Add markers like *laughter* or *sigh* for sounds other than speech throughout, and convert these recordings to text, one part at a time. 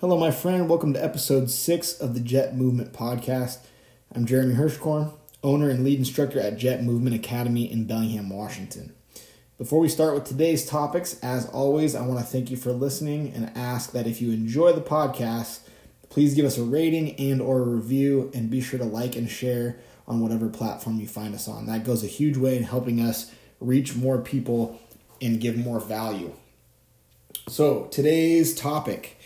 Hello, my friend. Welcome to episode six of the Jet Movement Podcast. I'm Jeremy Hirschkorn, owner and lead instructor at Jet Movement Academy in Bellingham, Washington. Before we start with today's topics, as always, I want to thank you for listening and ask that if you enjoy the podcast, please give us a rating and or a review and be sure to like and share on whatever platform you find us on. That goes a huge way in helping us reach more people and give more value. So, today's topic.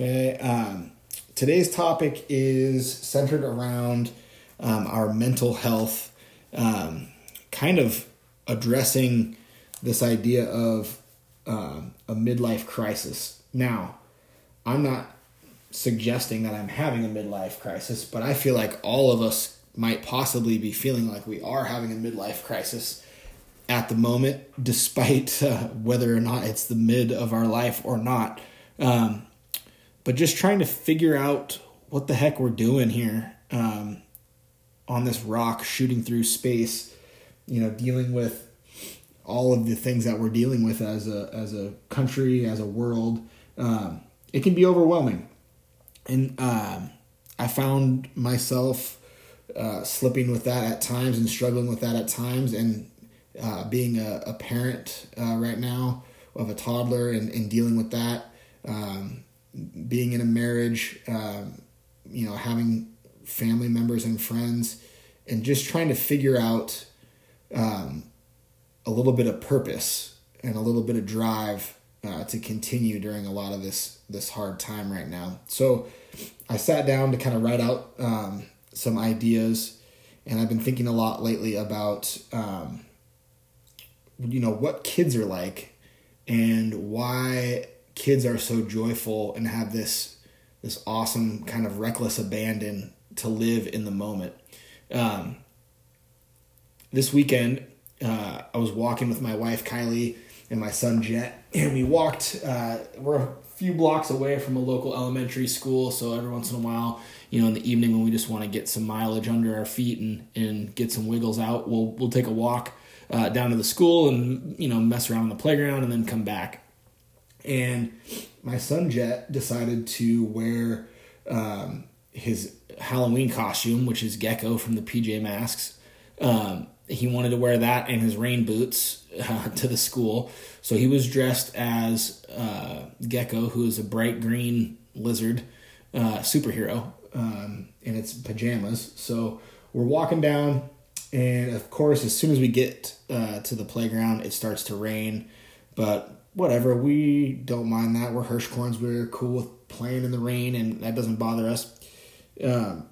Okay, um, today's topic is centered around um, our mental health, um, kind of addressing this idea of um, a midlife crisis. Now, I'm not suggesting that I'm having a midlife crisis, but I feel like all of us might possibly be feeling like we are having a midlife crisis at the moment, despite uh, whether or not it's the mid of our life or not. Um, but just trying to figure out what the heck we're doing here um, on this rock shooting through space, you know, dealing with all of the things that we're dealing with as a as a country, as a world. Um, it can be overwhelming, and um, I found myself uh, slipping with that at times and struggling with that at times, and uh, being a, a parent uh, right now of a toddler and, and dealing with that, um, being in a marriage, um, you know, having family members and friends, and just trying to figure out um, a little bit of purpose and a little bit of drive uh, to continue during a lot of this this hard time right now. So I sat down to kind of write out um, some ideas, and I've been thinking a lot lately about um, you know what kids are like and why kids are so joyful and have this this awesome kind of reckless abandon to live in the moment. Um, this weekend, uh, I was walking with my wife Kylie and my son Jet, and we walked. Uh, we're a few blocks away from a local elementary school, so every once in a while, you know, in the evening when we just want to get some mileage under our feet and and get some wiggles out, we'll we'll take a walk uh, down to the school and you know mess around on the playground and then come back. And my son Jet decided to wear um, his Halloween costume, which is Gecko from the PJ Masks. Um, he wanted to wear that and his rain boots *laughs* uh, to the school. So he was dressed as uh, Gecko, who is a bright green lizard uh, superhero um, in its pajamas. So we're walking down, and of course, as soon as we get uh, to the playground, it starts to rain. But whatever, we don't mind that. We're Hirschkorns. We're cool with playing in the rain, and that doesn't bother us. Um,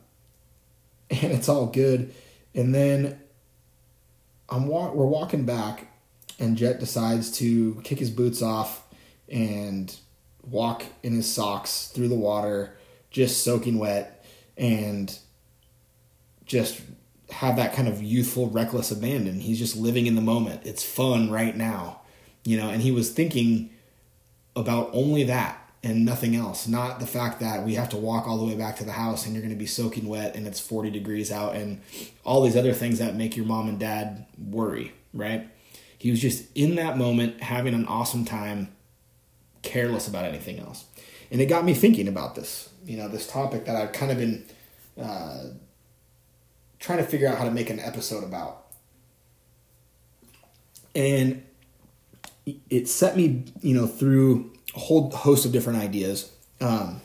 and it's all good. And then I'm wa- we're walking back, and Jet decides to kick his boots off and walk in his socks through the water, just soaking wet, and just have that kind of youthful, reckless abandon. He's just living in the moment. It's fun right now, you know. And he was thinking about only that and nothing else. Not the fact that we have to walk all the way back to the house and you're going to be soaking wet and it's 40 degrees out and all these other things that make your mom and dad worry, right? He was just in that moment having an awesome time, careless about anything else. And it got me thinking about this, you know, this topic that I've kind of been uh, trying to figure out how to make an episode about. And it set me, you know, through a whole host of different ideas. Um,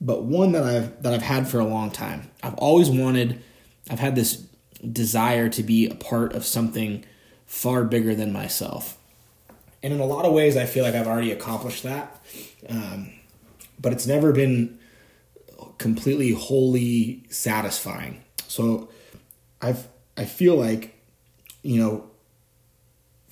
but one that I've that I've had for a long time. I've always wanted. I've had this desire to be a part of something far bigger than myself, and in a lot of ways, I feel like I've already accomplished that. Um, but it's never been completely wholly satisfying. So I've I feel like you know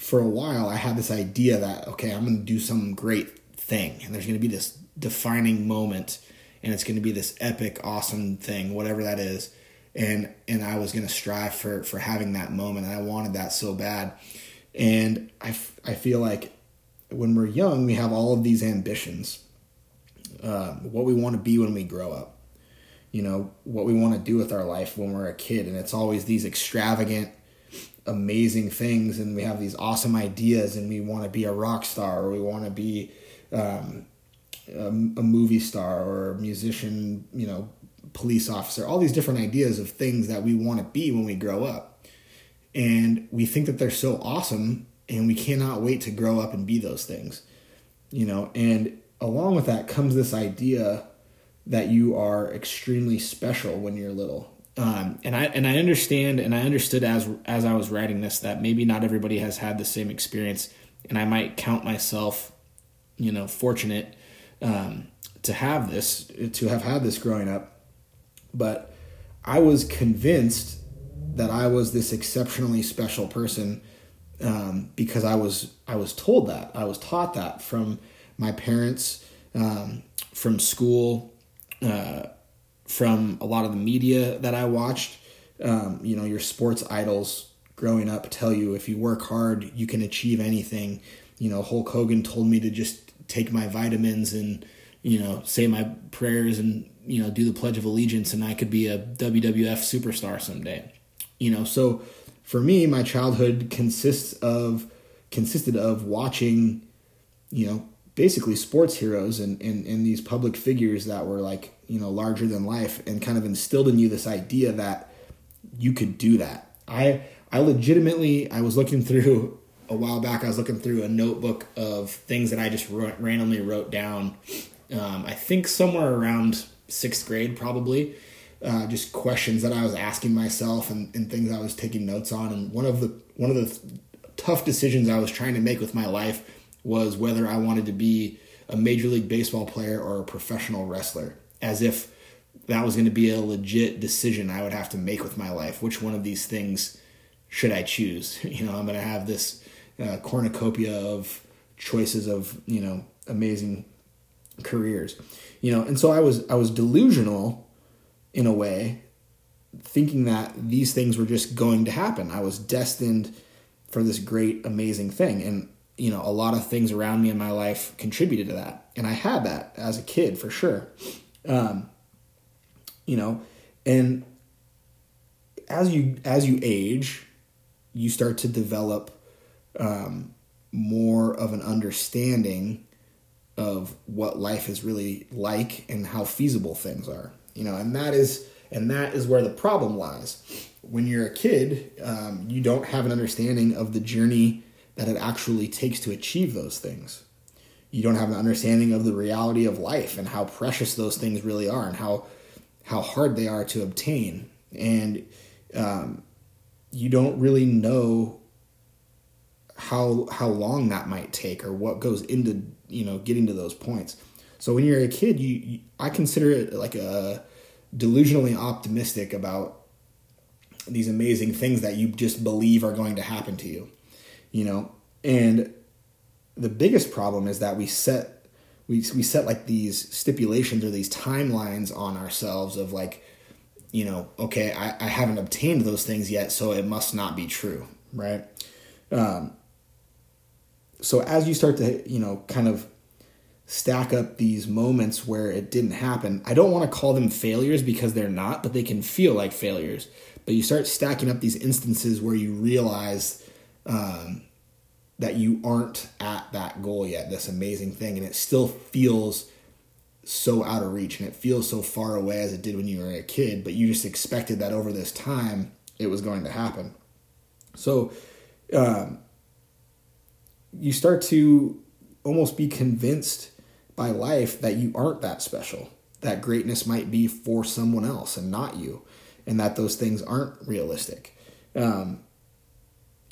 for a while I had this idea that okay, I'm going to do some great thing and there's going to be this defining moment and it's going to be this epic awesome thing whatever that is and and I was going to strive for for having that moment and I wanted that so bad. And I, I feel like when we're young we have all of these ambitions uh, what we want to be when we grow up. You know what we want to do with our life when we're a kid and it's always these extravagant amazing things and we have these awesome ideas and we want to be a rock star or we want to be um, a, a movie star or a musician, you know, police officer, all these different ideas of things that we want to be when we grow up. And we think that they're so awesome and we cannot wait to grow up and be those things. You know, and along with that comes this idea that you are extremely special when you're little. Um, and I and I understand and I understood as as I was writing this that maybe not everybody has had the same experience, and I might count myself, you know, fortunate um, to have this to have had this growing up, but I was convinced that I was this exceptionally special person um, because I was I was told that I was taught that from my parents, um, from school, uh, from a lot of the media that I watched. Um, you know, your sports idols growing up tell you if you work hard, you can achieve anything. You know, Hulk Hogan told me to just take my vitamins and, you know, say my prayers and, you know, do the Pledge of Allegiance and I could be a WWF superstar someday. You know, so for me, my childhood consists of consisted of watching, you know, basically sports heroes and, and, and these public figures that were like, you know, larger than life and kind of instilled in you this idea that you could do that. I I legitimately I was looking through *laughs* a while back I was looking through a notebook of things that I just wrote, randomly wrote down. Um, I think somewhere around sixth grade probably. Uh, just questions that I was asking myself and, and things I was taking notes on. And one of the one of the th- tough decisions I was trying to make with my life was whether I wanted to be a major league baseball player or a professional wrestler, as if that was going to be a legit decision I would have to make with my life. Which one of these things should I choose? *laughs* You know, I'm going to have this uh, cornucopia of choices of you know amazing careers, you know, and so I was I was delusional in a way, thinking that these things were just going to happen. I was destined for this great amazing thing, and you know, a lot of things around me in my life contributed to that. And I had that as a kid for sure. Um, you know, and as you as you age, you start to develop um, more of an understanding of what life is really like and how feasible things are. You know, and that is and that is where the problem lies. When you're a kid, um, you don't have an understanding of the journey that it actually takes to achieve those things. You don't have an understanding of the reality of life and how precious those things really are and how how hard they are to obtain. And um, you don't really know how how long that might take or what goes into you know getting to those points. So when you're a kid, you, you I consider it like a delusionally optimistic about these amazing things that you just believe are going to happen to you you know? And the biggest problem is that we set we, we set like these stipulations or these timelines on ourselves of like you know okay I, I haven't obtained those things yet so it must not be true right? Um, so as you start to you know kind of stack up these moments where it didn't happen i don't want to call them failures because they're not but they can feel like failures. But you start stacking up these instances where you realize um, that you aren't at that goal yet, this amazing thing, and it still feels so out of reach and it feels so far away as it did when you were a kid, but you just expected that over this time it was going to happen. So um, you start to almost be convinced by life that you aren't that special, that greatness might be for someone else and not you, and that those things aren't realistic. Um,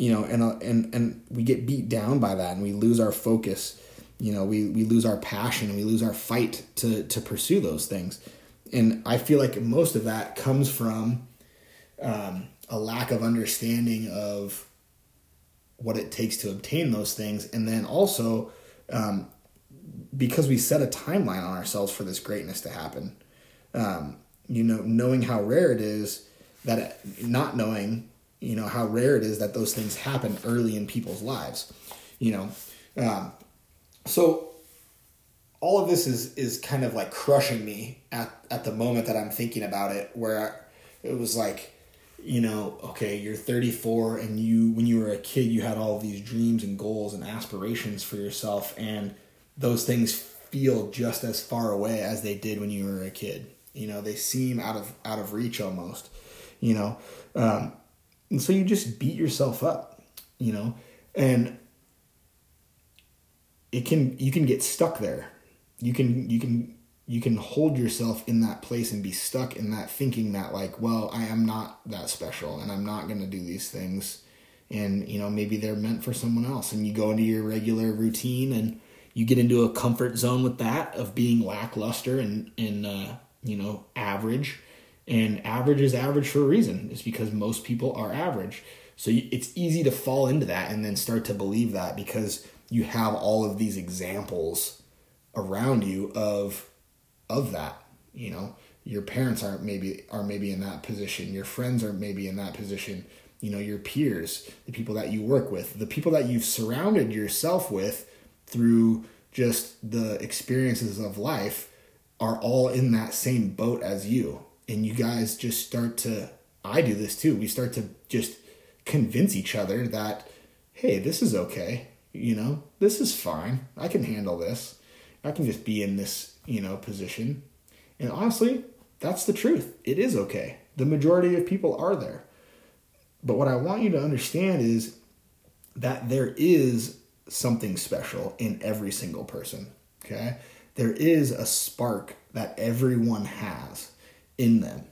you know, and uh, and and we get beat down by that, and we lose our focus. You know, we we lose our passion, and we lose our fight to to pursue those things. And I feel like most of that comes from um, a lack of understanding of what it takes to obtain those things, and then also um, because we set a timeline on ourselves for this greatness to happen. Um, you know, knowing how rare it is, that not knowing you know how rare it is that those things happen early in people's lives you know um, so all of this is is kind of like crushing me at at the moment that i'm thinking about it where I, it was like you know okay you're 34 and you when you were a kid you had all these dreams and goals and aspirations for yourself and those things feel just as far away as they did when you were a kid. You know, they seem out of out of reach almost. You know, um, and so you just beat yourself up. You know, and it can you can get stuck there. You can you can you can hold yourself in that place and be stuck in that thinking that like, well, I am not that special and I'm not going to do these things and you know maybe they're meant for someone else and you go into your regular routine and you get into a comfort zone with that of being lackluster and and uh, you know average and average is average for a reason. It's because most people are average. So it's easy to fall into that and then start to believe that because you have all of these examples around you of of that you know? Your parents aren't maybe are maybe in that position. Your friends are maybe in that position. You know your peers the people that you work with the people that you've surrounded yourself with through just the experiences of life are all in that same boat as you and you guys just start to i do this too we start to just convince each other that hey this is okay you know this is fine i can handle this i can just be in this you know position and honestly that's the truth it is okay the majority of people are there but what I want you to understand is that there is something special in every single person. Okay? There is a spark that everyone has in them.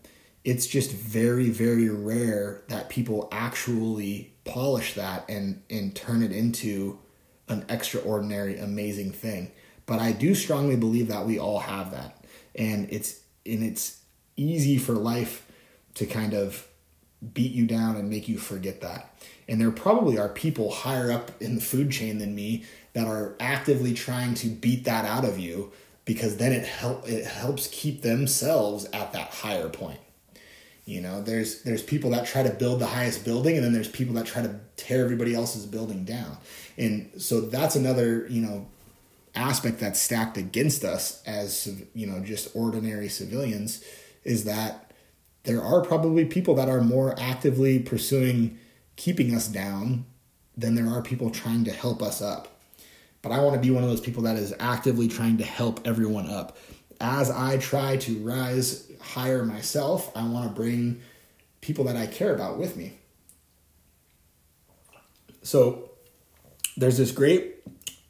It's just very, very rare that people actually polish that and, and turn it into an extraordinary, amazing thing. But I do strongly believe that we all have that. And it's and it's easy for life to kind of beat you down and make you forget that. And there probably are people higher up in the food chain than me that are actively trying to beat that out of you because then it help it helps keep themselves at that higher point. You know, there's there's people that try to build the highest building and then there's people that try to tear everybody else's building down. And so that's another, you know, aspect that's stacked against us as you know, just ordinary civilians is that there are probably people that are more actively pursuing keeping us down than there are people trying to help us up. But I want to be one of those people that is actively trying to help everyone up. As I try to rise higher myself, I want to bring people that I care about with me. So there's this great,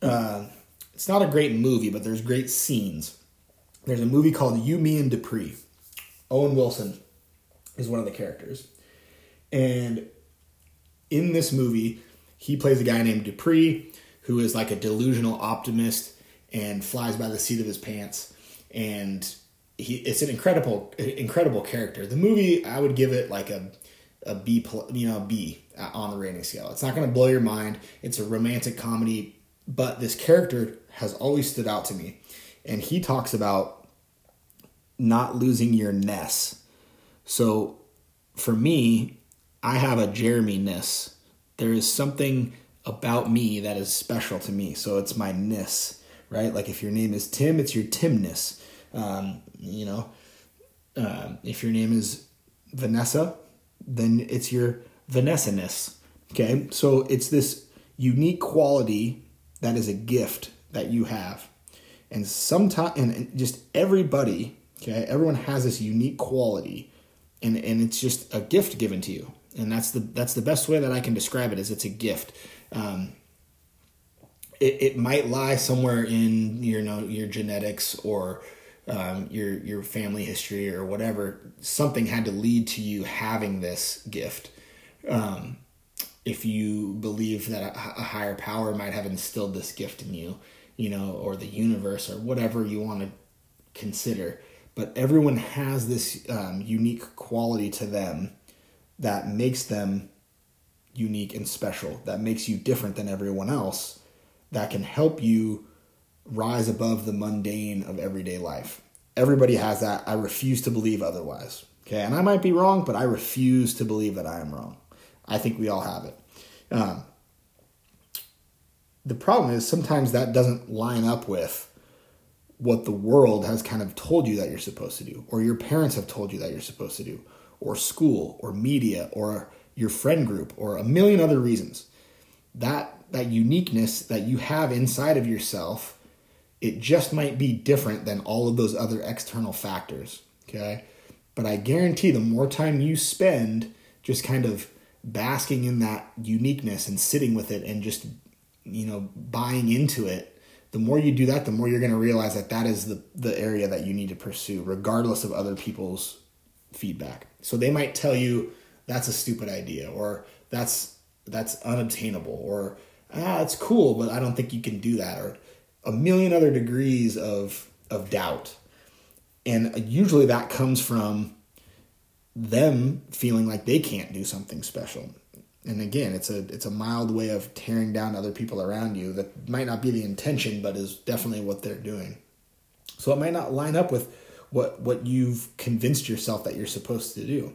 uh, it's not a great movie, but there's great scenes. There's a movie called You, Me, and Dupree. Owen Wilson is one of the characters. And in this movie, he plays a guy named Dupree who is like a delusional optimist and flies by the seat of his pants. And he, it's an incredible, incredible character. The movie, I would give it like a, a B, you know, B on the rating scale. It's not going to blow your mind. It's a romantic comedy, but this character has always stood out to me. And he talks about not losing your ness so for me, I have a Jeremy ness. There is something about me that is special to me. So it's my ness, right? Like if your name is Tim, it's your Timness. Um, you know, uh, if your name is Vanessa, then it's your Vanessa ness. Okay, so it's this unique quality that is a gift that you have, and sometimes, and just everybody, okay, everyone has this unique quality and and it's just a gift given to you and that's the that's the best way that i can describe it is it's a gift um, it, it might lie somewhere in your you know your genetics or um, your your family history or whatever. Something had to lead to you having this gift. Um, if you believe that a, a higher power might have instilled this gift in you you know or the universe or whatever you want to consider. But everyone has this um, unique quality to them that makes them unique and special, that makes you different than everyone else, that can help you rise above the mundane of everyday life. Everybody has that. I refuse to believe otherwise. Okay, and I might be wrong, but I refuse to believe that I am wrong. I think we all have it. Um, the problem is sometimes that doesn't line up with what the world has kind of told you that you're supposed to do, or your parents have told you that you're supposed to do, or school, or media, or your friend group, or a million other reasons. That that uniqueness that you have inside of yourself It just might be different than all of those other external factors. Okay. But I guarantee the more time you spend just kind of basking in that uniqueness and sitting with it and just, you know, buying into it, the more you do that, the more you're going to realize that that is the, the area that you need to pursue, regardless of other people's feedback. So they might tell you that's a stupid idea or that's that's unobtainable or ah it's cool but I don't think you can do that or a million other degrees of of doubt. And usually that comes from them feeling like they can't do something special. And again, it's a it's a mild way of tearing down other people around you that might not be the intention but is definitely what they're doing. So it might not line up with what what you've convinced yourself that you're supposed to do.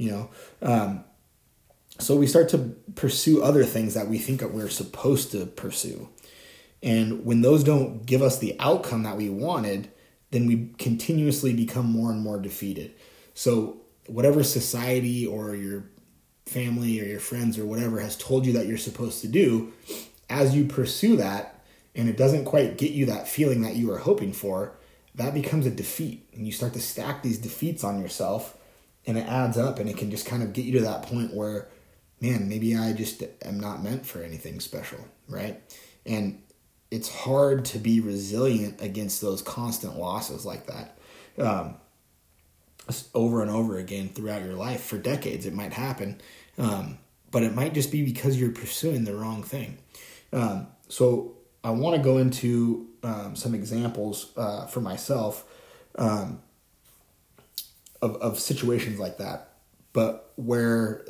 You know, um, so we start to pursue other things that we think that we're supposed to pursue. And when those don't give us the outcome that we wanted, then we continuously become more and more defeated. So, whatever society or your family or your friends or whatever has told you that you're supposed to do, as you pursue that and it doesn't quite get you that feeling that you were hoping for, that becomes a defeat. And you start to stack these defeats on yourself and it adds up and it can just kind of get you to that point where, man, maybe I just am not meant for anything special, right? And it's hard to be resilient against those constant losses like that. Um, over and over again throughout your life for decades, it might happen, um, but it might just be because you're pursuing the wrong thing. Um, so I want to go into um, some examples uh, for myself um, of, of situations like that, but where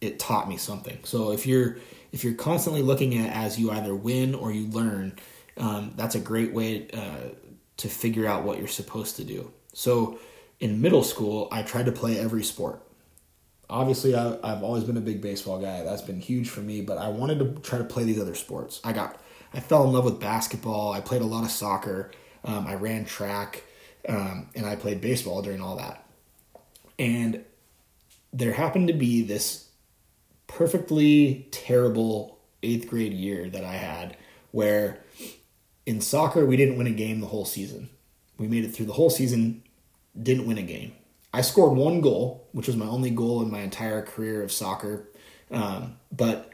it taught me something. So if you're if you're constantly looking at as you either win or you learn, um, that's a great way uh, to figure out what you're supposed to do. So in middle school, I tried to play every sport. Obviously, I, I've always been a big baseball guy. That's been huge for me. But I wanted to try to play these other sports. I got I fell in love with basketball. I played a lot of soccer. Um, I ran track, um, and I played baseball during all that. And there happened to be this perfectly terrible eighth grade year that I had where in soccer we didn't win a game the whole season. We made it through the whole season, didn't win a game. I scored one goal, which was my only goal in my entire career of soccer. Um, but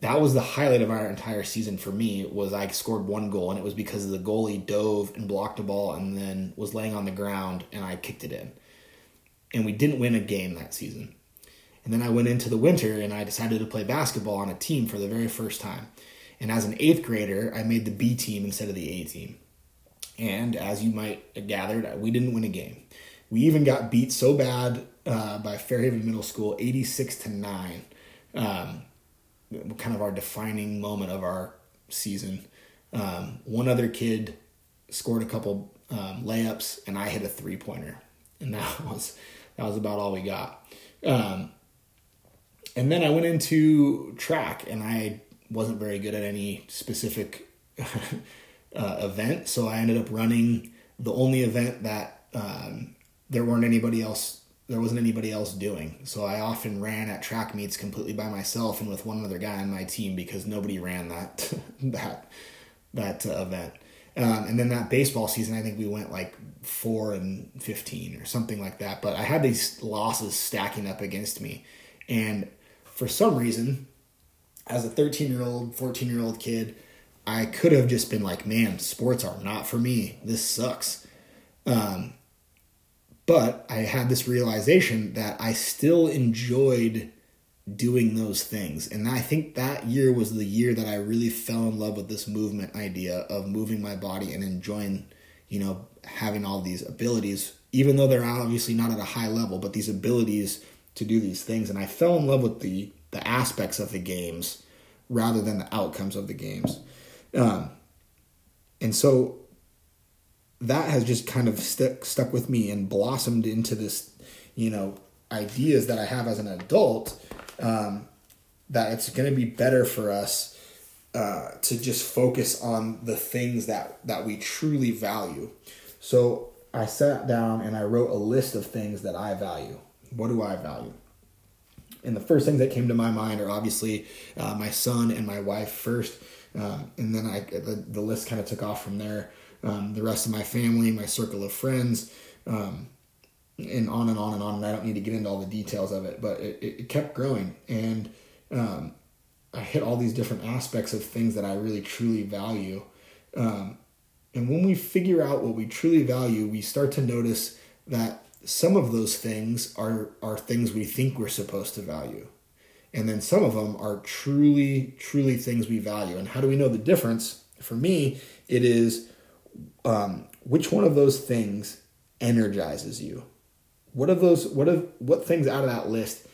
that was the highlight of our entire season for me was I scored one goal and it was because the goalie dove and blocked a ball and then was laying on the ground and I kicked it in. And we didn't win a game that season. And then I went into the winter and I decided to play basketball on a team for the very first time. And as an eighth grader, I made the B team instead of the A team. And as you might have gathered, we didn't win a game. We even got beat so bad uh, by Fairhaven Middle School, 86 to 9. Um, kind of our defining moment of our season. Um, one other kid scored a couple um, layups, and I hit a three pointer, and that *laughs* was that was about all we got. Um, and then I went into track, and I wasn't very good at any specific *laughs* uh, event, so I ended up running the only event that um, there weren't anybody else. There wasn't anybody else doing, so I often ran at track meets completely by myself and with one other guy on my team because nobody ran that *laughs* that that uh, event. Um, and then that baseball season, I think we went like four and fifteen or something like that. But I had these losses stacking up against me, and for some reason, as a 13 year old, 14 year old kid, I could have just been like, man, sports are not for me. This sucks. Um, but I had this realization that I still enjoyed doing those things. And I think that year was the year that I really fell in love with this movement idea of moving my body and enjoying, you know, having all these abilities, even though they're obviously not at a high level, but these abilities to do these things. And I fell in love with the the aspects of the games rather than the outcomes of the games. Um, and so that has just kind of stuck stuck with me and blossomed into this, you know, ideas that I have as an adult um, that it's going to be better for us uh, to just focus on the things that that we truly value. So I sat down and I wrote a list of things that I value. What do I value? And the first things that came to my mind are obviously uh, my son and my wife first. Um, and then I the, the list kind of took off from there. Um, the rest of my family, my circle of friends, um, and on and on and on. And I don't need to get into all the details of it, but it, it kept growing. And um, I hit all these different aspects of things that I really truly value. Um, and when we figure out what we truly value, we start to notice that some of those things are, are things we think we're supposed to value. And then some of them are truly, truly things we value. And how do we know the difference? For me, it is um, which one of those things energizes you. What of those? What of what things out of that list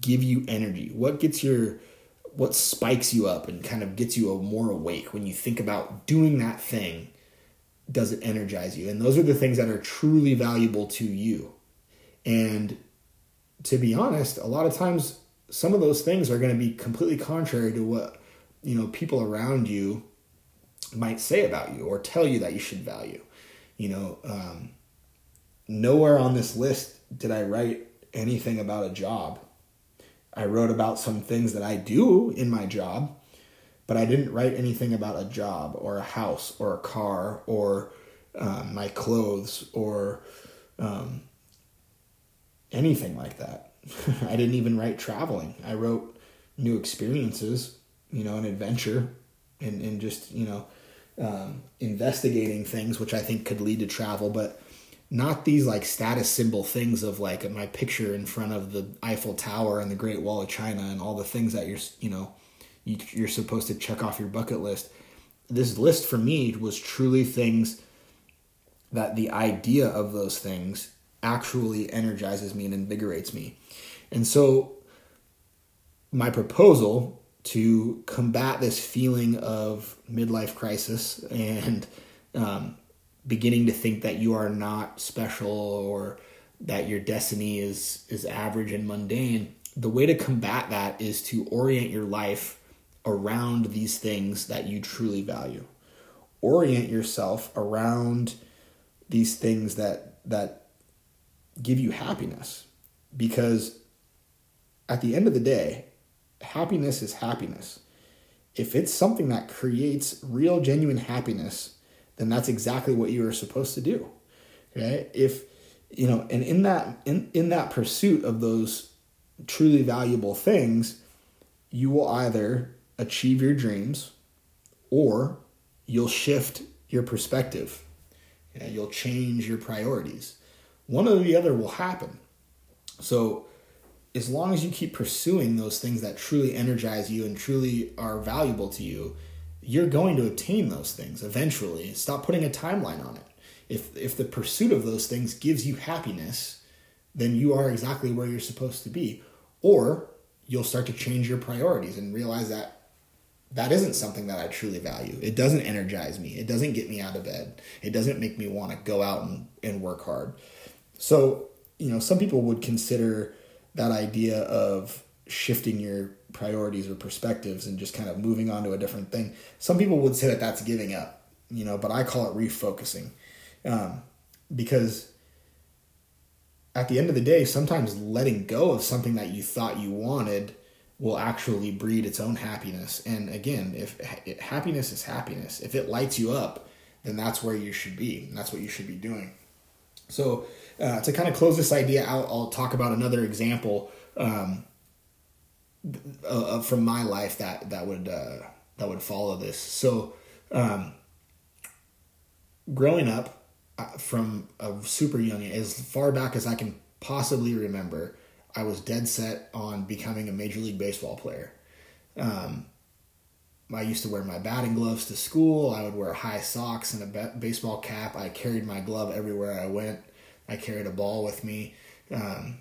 give you energy? What gets your what spikes you up and kind of gets you more awake when you think about doing that thing does it energize you and those are the things that are truly valuable to you and to be honest a lot of times some of those things are going to be completely contrary to what you know people around you might say about you or tell you that you should value you know um, nowhere on this list did i write anything about a job I wrote about some things that I do in my job, but I didn't write anything about a job or a house or a car or um, my clothes or um, anything like that. *laughs* I didn't even write traveling. I wrote new experiences, you know, an adventure and, and just, you know, um, investigating things, which I think could lead to travel. But not these like status symbol things of like my picture in front of the Eiffel Tower and the Great Wall of China and all the things that you're you know you, are supposed to check off your bucket list. This list for me was truly things that the idea of those things actually energizes me and invigorates me. And so my proposal to combat this feeling of midlife crisis and um, beginning to think that you are not special or that your destiny is is average and mundane the way to combat that is to orient your life around these things that you truly value. Orient yourself around these things that that give you happiness. Because at the end of the day happiness is happiness. If it's something that creates real genuine happiness then that's exactly what you are supposed to do. Okay? If you know, and in that in, in that pursuit of those truly valuable things, you will either achieve your dreams or you'll shift your perspective. Okay? You'll change your priorities. One or the other will happen. So as long as you keep pursuing those things that truly energize you and truly are valuable to you, you're going to obtain those things eventually. Stop putting a timeline on it. If if the pursuit of those things gives you happiness, then you are exactly where you're supposed to be. Or you'll start to change your priorities and realize that that isn't something that I truly value. It doesn't energize me. It doesn't get me out of bed. It doesn't make me want to go out and, and work hard. So, you know, some people would consider that idea of shifting your priorities or perspectives and just kind of moving on to a different thing. Some people would say that that's giving up, you know, but I call it refocusing um, because at the end of the day, sometimes letting go of something that you thought you wanted will actually breed its own happiness. And again, if happiness is happiness, if it lights you up, then that's where you should be. That's what you should be doing. So, uh, to kind of close this idea out, I'll talk about another example um, uh, uh, from my life that that would uh, that would follow this. So, um, growing up uh, from a super young, as far back as I can possibly remember, I was dead set on becoming a major league baseball player. Um, I used to wear my batting gloves to school. I would wear high socks and a baseball cap. I carried my glove everywhere I went. I carried a ball with me. Um,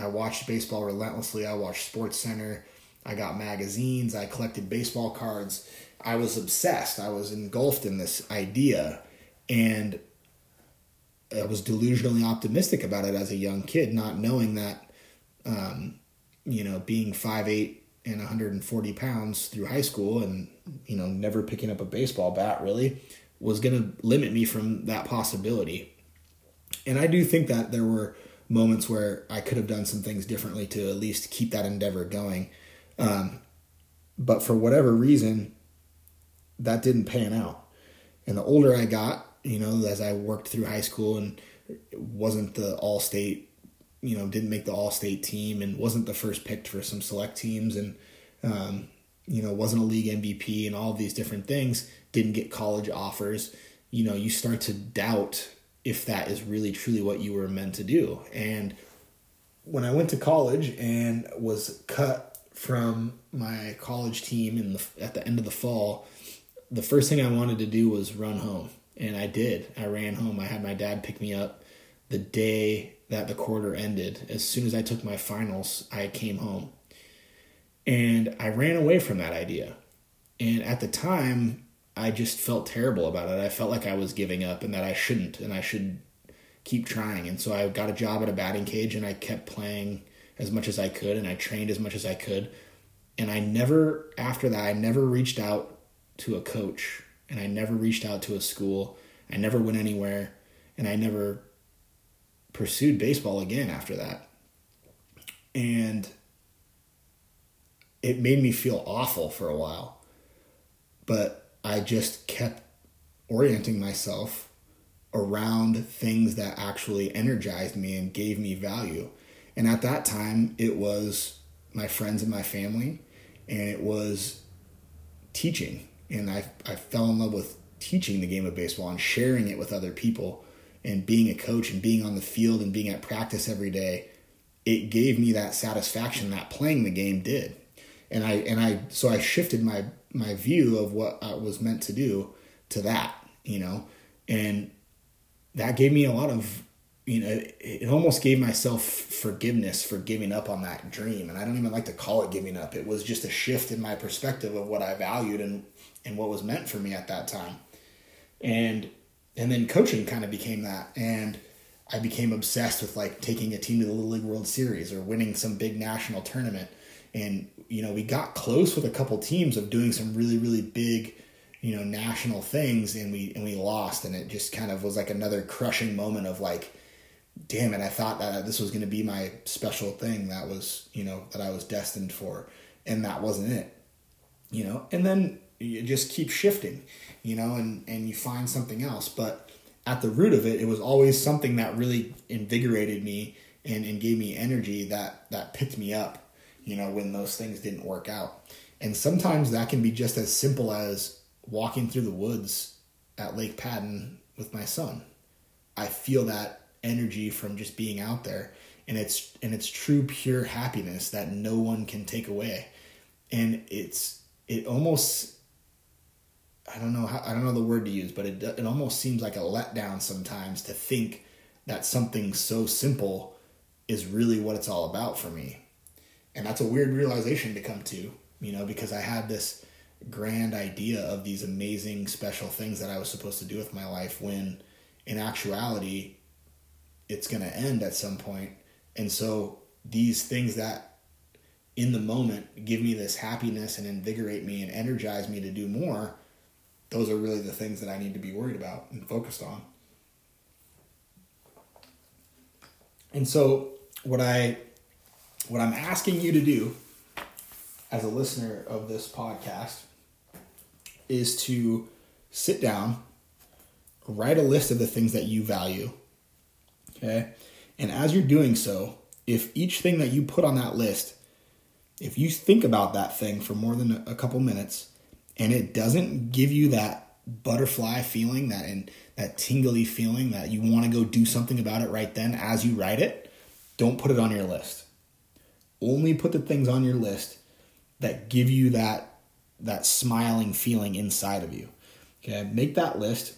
I watched baseball relentlessly. I watched Sports Center. I got magazines. I collected baseball cards. I was obsessed. I was engulfed in this idea, and I was delusionally optimistic about it as a young kid, not knowing that, um, you know, being five eight and 140 pounds through high school, and you know, never picking up a baseball bat really was going to limit me from that possibility. And I do think that there were moments where I could have done some things differently to at least keep that endeavor going. Um, but for whatever reason, that didn't pan out. And the older I got, you know, as I worked through high school and wasn't the all state, you know, didn't make the all state team and wasn't the first picked for some select teams and, um, you know, wasn't a league MVP and all these different things, didn't get college offers, you know, you start to doubt if that is really truly what you were meant to do. And when I went to college and was cut from my college team in the at the end of the fall, the first thing I wanted to do was run home, and I did. I ran home. I had my dad pick me up the day that the quarter ended. As soon as I took my finals, I came home. And I ran away from that idea. And at the time, I just felt terrible about it. I felt like I was giving up and that I shouldn't and I should keep trying. And so I got a job at a batting cage and I kept playing as much as I could and I trained as much as I could. And I never, after that, I never reached out to a coach and I never reached out to a school. I never went anywhere and I never pursued baseball again after that. And it made me feel awful for a while. But I just kept orienting myself around things that actually energized me and gave me value. And at that time, it was my friends and my family, and it was teaching. And I, I fell in love with teaching the game of baseball and sharing it with other people and being a coach and being on the field and being at practice every day. It gave me that satisfaction that playing the game did. And I and I so I shifted my my view of what I was meant to do to that, you know, and that gave me a lot of, you know, it almost gave myself forgiveness for giving up on that dream. And I don't even like to call it giving up. It was just a shift in my perspective of what I valued and, and what was meant for me at that time. And, and then coaching kind of became that. And, I became obsessed with like taking a team to the Little League World Series or winning some big national tournament. And you know, we got close with a couple teams of doing some really really big, you know, national things, and we and we lost, and it just kind of was like another crushing moment of like, damn it, I thought that this was going to be my special thing that was you know that I was destined for, and that wasn't it, you know. And then you just keep shifting, you know, and and you find something else, but at the root of it, it was always something that really invigorated me and, and gave me energy that that picked me up you know, when those things didn't work out. And sometimes that can be just as simple as walking through the woods at Lake Padden with my son. I feel that energy from just being out there and it's and it's true pure happiness that no one can take away. And it's it almost I don't know how I don't know the word to use, but it it almost seems like a letdown sometimes to think that something so simple is really what it's all about for me and that's a weird realization to come to you know because i had this grand idea of these amazing special things that i was supposed to do with my life when in actuality it's going to end at some point. And so these things that in the moment give me this happiness and invigorate me and energize me to do more those are really the things that i need to be worried about and focused on. And so what i what I'm asking you to do as a listener of this podcast is to sit down, write a list of the things that you value. Okay? And as you're doing so, if each thing that you put on that list, if you think about that thing for more than a couple minutes and it doesn't give you that butterfly feeling, that and that tingly feeling that you want to go do something about it right then as you write it, don't put it on your list only put the things on your list that give you that that smiling feeling inside of you. Okay, make that list.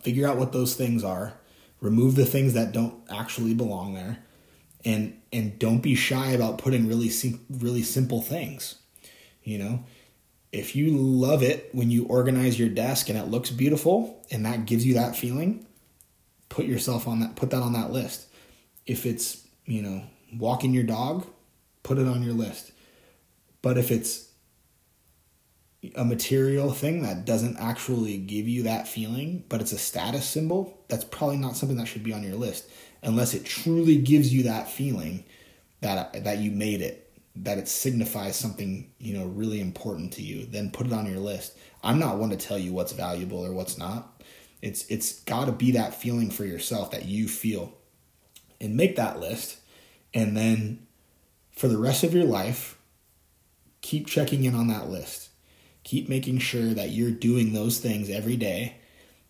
Figure out what those things are. Remove the things that don't actually belong there, and and don't be shy about putting really sim- really simple things. You know, if you love it when you organize your desk and it looks beautiful and that gives you that feeling, put yourself on that. Put that on that list. If it's you know walking your dog, put it on your list. But if it's a material thing that doesn't actually give you that feeling, but it's a status symbol, that's probably not something that should be on your list unless it truly gives you that feeling that that you made it that it signifies something you know really important to you then put it on your list. I'm not one to tell you what's valuable or what's not. It's it's got to be that feeling for yourself that you feel. And make that list and then for the rest of your life keep checking in on that list keep making sure that you're doing those things every day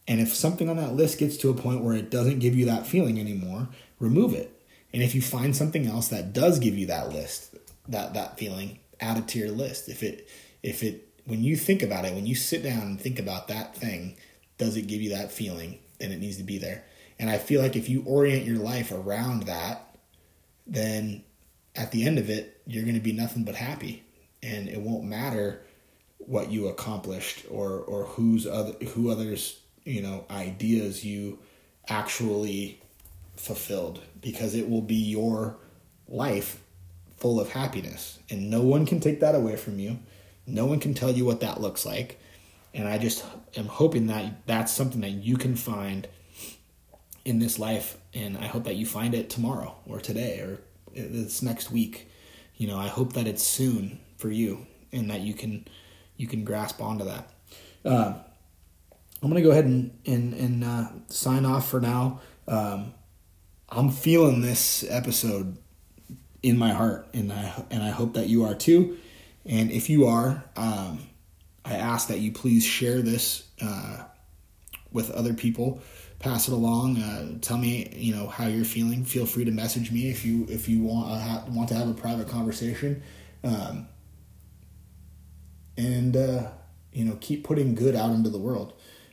and if something on that list gets to a point where it doesn't give you that feeling anymore remove it and if you find something else that does give you that list, that that feeling, add it to your list. If it if it when you think about it, when you sit down and think about that thing, does it give you that feeling? Then it needs to be there. And I feel like if you orient your life around that, then at the end of it, you're going to be nothing but happy, and it won't matter what you accomplished or or who's other who others you know ideas you actually fulfilled because it will be your life full of happiness. And no one can take that away from you. No one can tell you what that looks like. And I just am hoping that that's something that you can find in this life. And I hope that you find it tomorrow or today or this next week. You know, I hope that it's soon for you and that you can you can grasp onto that. Uh, I'm gonna go ahead and and, and uh, sign off for now. Um, I'm feeling this episode in my heart, and I and I hope that you are too. And if you are, um, I ask that you please share this uh, with other people. Pass it along. Uh, tell me, you know, how you're feeling. Feel free to message me if you if you want uh, want to have a private conversation. Um, and uh, you know, keep putting good out into the world.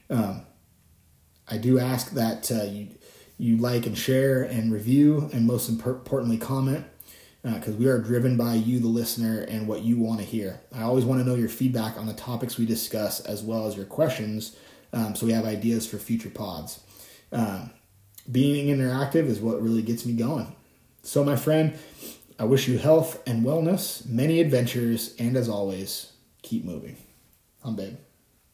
Um, I do ask that uh, you you like and share and review, and most importantly, comment because uh, we are driven by you, the listener, and what you want to hear. I always want to know your feedback on the topics we discuss as well as your questions um, so we have ideas for future pods. Um, being interactive is what really gets me going. So, my friend, I wish you health and wellness, many adventures, and as always, keep moving. I'm Babe.